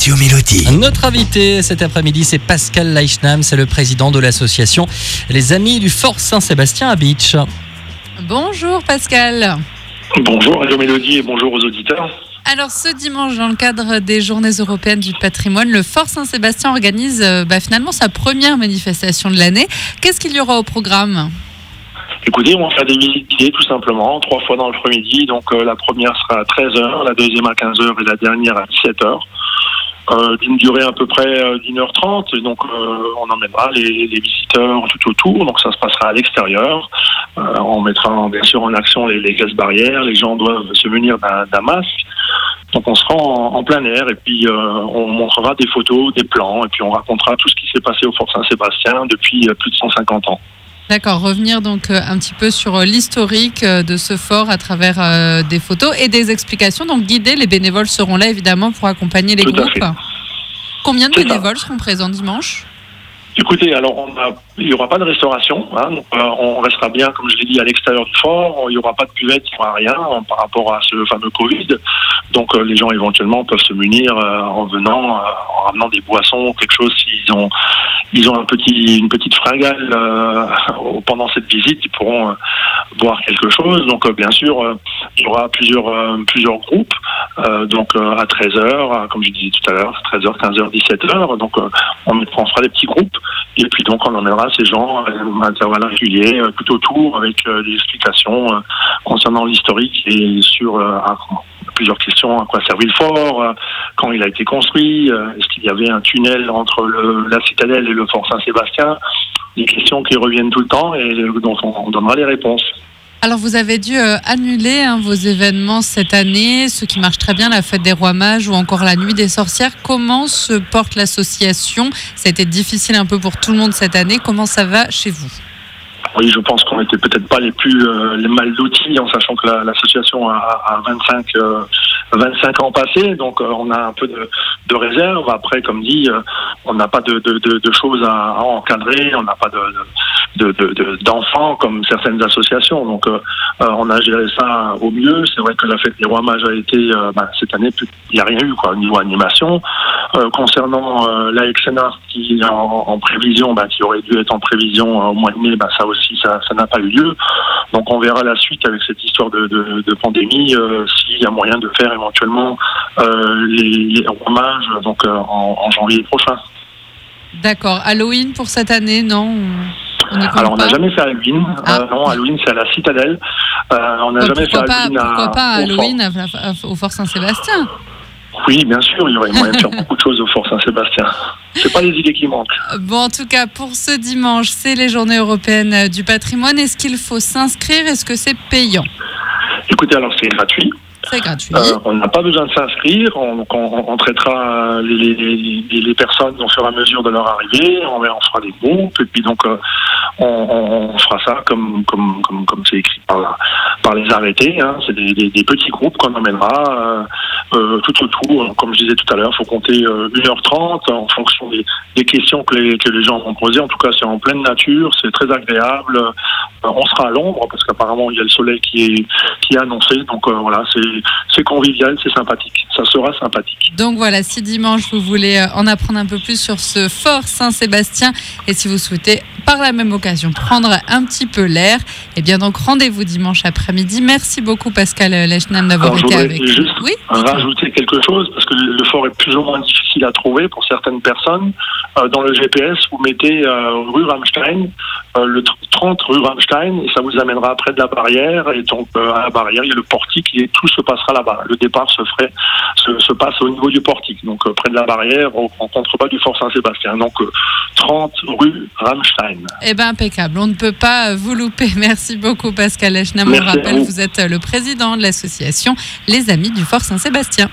Radio Mélodie. Notre invité cet après-midi, c'est Pascal Leichnam, c'est le président de l'association Les Amis du Fort Saint-Sébastien à Beach. Bonjour Pascal. Bonjour Radio Mélodie et bonjour aux auditeurs. Alors ce dimanche, dans le cadre des Journées européennes du patrimoine, le Fort Saint-Sébastien organise euh, bah, finalement sa première manifestation de l'année. Qu'est-ce qu'il y aura au programme? Écoutez, on va faire des visites guidées tout simplement, trois fois dans l'après-midi. Donc euh, la première sera à 13h, la deuxième à 15h et la dernière à 17h. Euh, d'une durée à peu près euh, d'une heure trente. Donc euh, on emmènera les, visiteurs tout autour. Donc ça se passera à l'extérieur. On mettra bien sûr en action les, gestes barrières. Les gens doivent se munir d'un masque. Donc on sera en, en, plein air et puis on montrera des photos, des plans et puis on racontera tout ce qui s'est passé au Fort Saint-Sébastien depuis plus de 150 ans. D'accord, revenir donc un petit peu sur l'historique de ce fort à travers euh, des photos et des explications. Donc guider, les bénévoles seront là évidemment pour accompagner les Tout groupes. Combien de bénévoles seront présents dimanche? Écoutez, alors on a, il n'y aura pas de restauration. Hein, donc, euh, on restera bien, comme je l'ai dit, à l'extérieur du fort. Il n'y aura pas de buvette, il n'y aura rien hein, par rapport à ce fameux Covid. Donc euh, les gens éventuellement peuvent se munir euh, en venant, euh, en ramenant des boissons, quelque chose s'ils ont, ils ont un petit, une petite fringale pendant cette visite, ils pourront boire quelque chose. Donc bien sûr, il y aura plusieurs, plusieurs groupes. Euh, donc euh, à 13h, comme je disais tout à l'heure, 13h, 15h, 17h. Donc euh, on, fera des petits groupes et puis donc on emmènera ces gens à intervalles réguliers euh, tout autour avec euh, des explications euh, concernant l'historique et sur euh, plusieurs questions à quoi servait le fort, euh, quand il a été construit, euh, est-ce qu'il y avait un tunnel entre le, la citadelle et le fort Saint-Sébastien, des questions qui reviennent tout le temps et dont on, on donnera les réponses. Alors vous avez dû euh, annuler hein, vos événements cette année, ce qui marche très bien, la fête des rois mages ou encore la nuit des sorcières. Comment se porte l'association? Ça a été difficile un peu pour tout le monde cette année. Comment ça va chez vous? Oui, je pense qu'on n'était peut-être pas les plus euh, mal lotis, en sachant que la- l'association a, a 25, euh, 25 ans passés, donc on a un peu de, de réserve. Après, comme dit, on n'a pas de choses à, à encadrer, on n'a pas de, de, de, d'enfants comme certaines associations. Donc, euh, euh, on a géré ça au mieux. C'est vrai que la fête des rois mages a été cette année, il n'y a rien eu quoi au niveau animation. Euh, concernant la XNA qui en, en prévision, bah, qui aurait dû être en prévision au mois de mai, bah, ça aussi, ça n'a pas eu lieu. Donc on verra la suite avec cette histoire de, pandémie, s'il y a moyen de faire éventuellement les, les rois mages donc, en, en janvier prochain. D'accord. Halloween pour cette année, non on Alors on n'a jamais fait Halloween. Ah. Euh, non, Halloween c'est à la citadelle. Euh, on n'a jamais fait pas, Halloween à, pourquoi pas au fort. Halloween à- à- au Fort Saint-Sébastien? Oui, bien sûr, il y aurait moyen de faire beaucoup de choses au Fort Saint-Sébastien. C'est pas les idées qui manquent. Bon, en tout cas, pour ce dimanche, c'est les journées européennes du patrimoine. Est-ce qu'il faut s'inscrire? Est-ce que c'est payant? Écoutez, alors c'est gratuit. Euh, on n'a pas besoin de s'inscrire. On, traitera les, personnes au fur et à mesure de leur arrivée. On, fera des groupes et puis donc euh, on, fera ça comme c'est écrit par les arrêtés. Hein. C'est des, petits groupes qu'on emmènera euh, tout autour. Comme je disais tout à l'heure, il faut compter euh, 1h30 en fonction des, questions que les que les gens vont poser. En tout cas, c'est en pleine nature, c'est très agréable. On sera à l'ombre parce qu'apparemment il y a le soleil qui est qui est annoncé. Donc euh, voilà, c'est convivial, c'est sympathique. Ça sera sympathique. Donc voilà, si dimanche vous voulez euh, en apprendre un peu plus sur ce fort Saint-Sébastien et si vous souhaitez par la même occasion prendre un petit peu l'air, eh bien donc rendez-vous dimanche après-midi. Merci beaucoup Pascal Lechnam d'avoir été avec nous. juste Oui, Rajouter quelque chose parce que le fort est plus ou moins difficile à trouver pour certaines personnes. Euh, dans le GPS, vous mettez rue Rammstein, euh, le 30 rue Rammstein, et ça vous amènera près de la barrière. Et donc euh, à la barrière, il y a le portique et tout se passera là-bas. Le départ se ferait, se, se passe au niveau du portique, donc euh, près de la barrière, au, en contrebas du Fort Saint-Sébastien. Donc euh, 30 rue Rammstein. eh bien impeccable. On ne peut pas vous louper. Merci beaucoup Pascal Lechnam. On rappelle, vous. vous êtes le président de l'association Les Amis du Fort Saint-Sébastien.